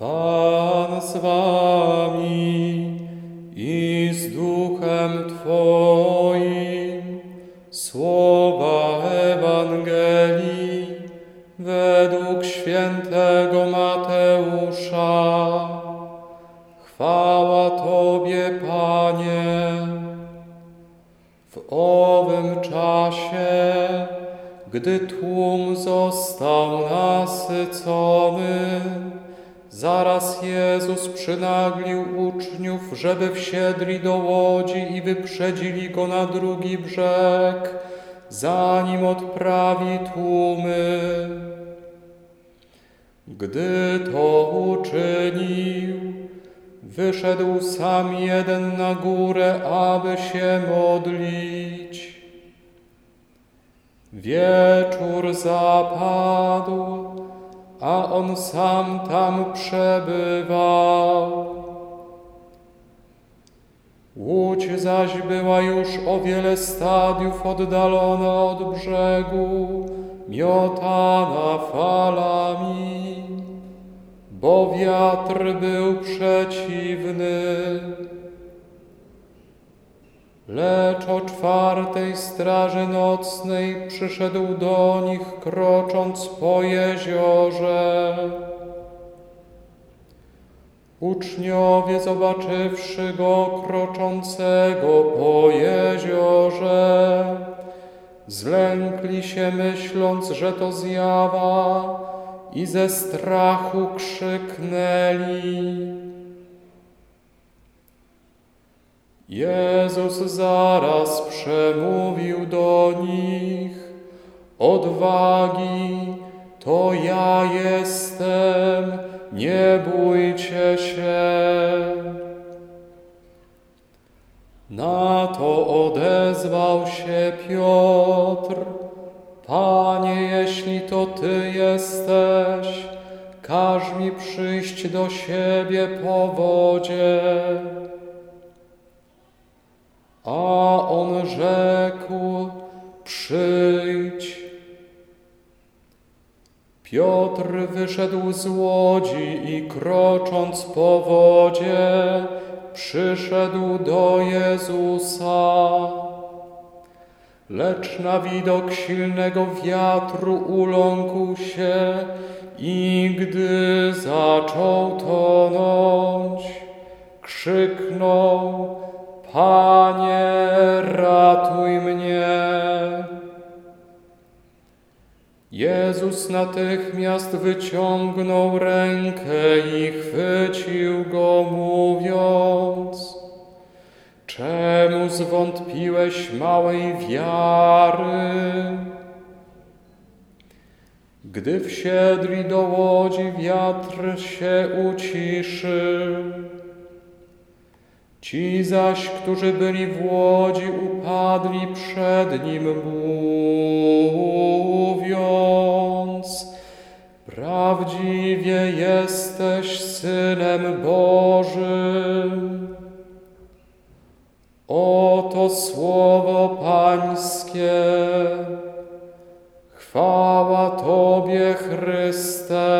Pan z wami i z duchem Twoim. Słowa Ewangelii według świętego Mateusza. Chwała Tobie, Panie. W owym czasie, gdy tłum został nasycony, zaraz Jezus przynaglił uczniów, żeby wsiedli do łodzi i wyprzedzili go na drugi brzeg, zanim odprawi tłumy. Gdy to uczynił, wyszedł sam jeden na górę, aby się modlić. Wieczór zapadł, a on sam tam przebywał. Łódź zaś była już o wiele stadiów oddalona od brzegu, miotana falami, bo wiatr był przeciwny. Lecz o czwartej straży nocnej przyszedł do nich, krocząc po jeziorze. Uczniowie, zobaczywszy go kroczącego po jeziorze, zlękli się, myśląc, że to zjawa, i ze strachu krzyknęli. Jezus zaraz przemówił do nich: Odwagi, to ja jestem, nie bójcie się. Na to odezwał się Piotr: Panie, jeśli to Ty jesteś, każ mi przyjść do siebie po wodzie. A on rzekł: Przyjdź. Piotr wyszedł z łodzi i krocząc po wodzie, przyszedł do Jezusa. Lecz na widok silnego wiatru uląkł się i gdy zaczął tonąć, krzyknął: Panie, ratuj mnie. Jezus natychmiast wyciągnął rękę i chwycił go, mówiąc: Czemu zwątpiłeś małej wiary? Gdy wsiedli do łodzi, wiatr się uciszył. Ci zaś, którzy byli w łodzi, upadli przed nim, mówiąc: Prawdziwie jesteś synem Bożym. Oto słowo Pańskie. Chwała Tobie, Chryste.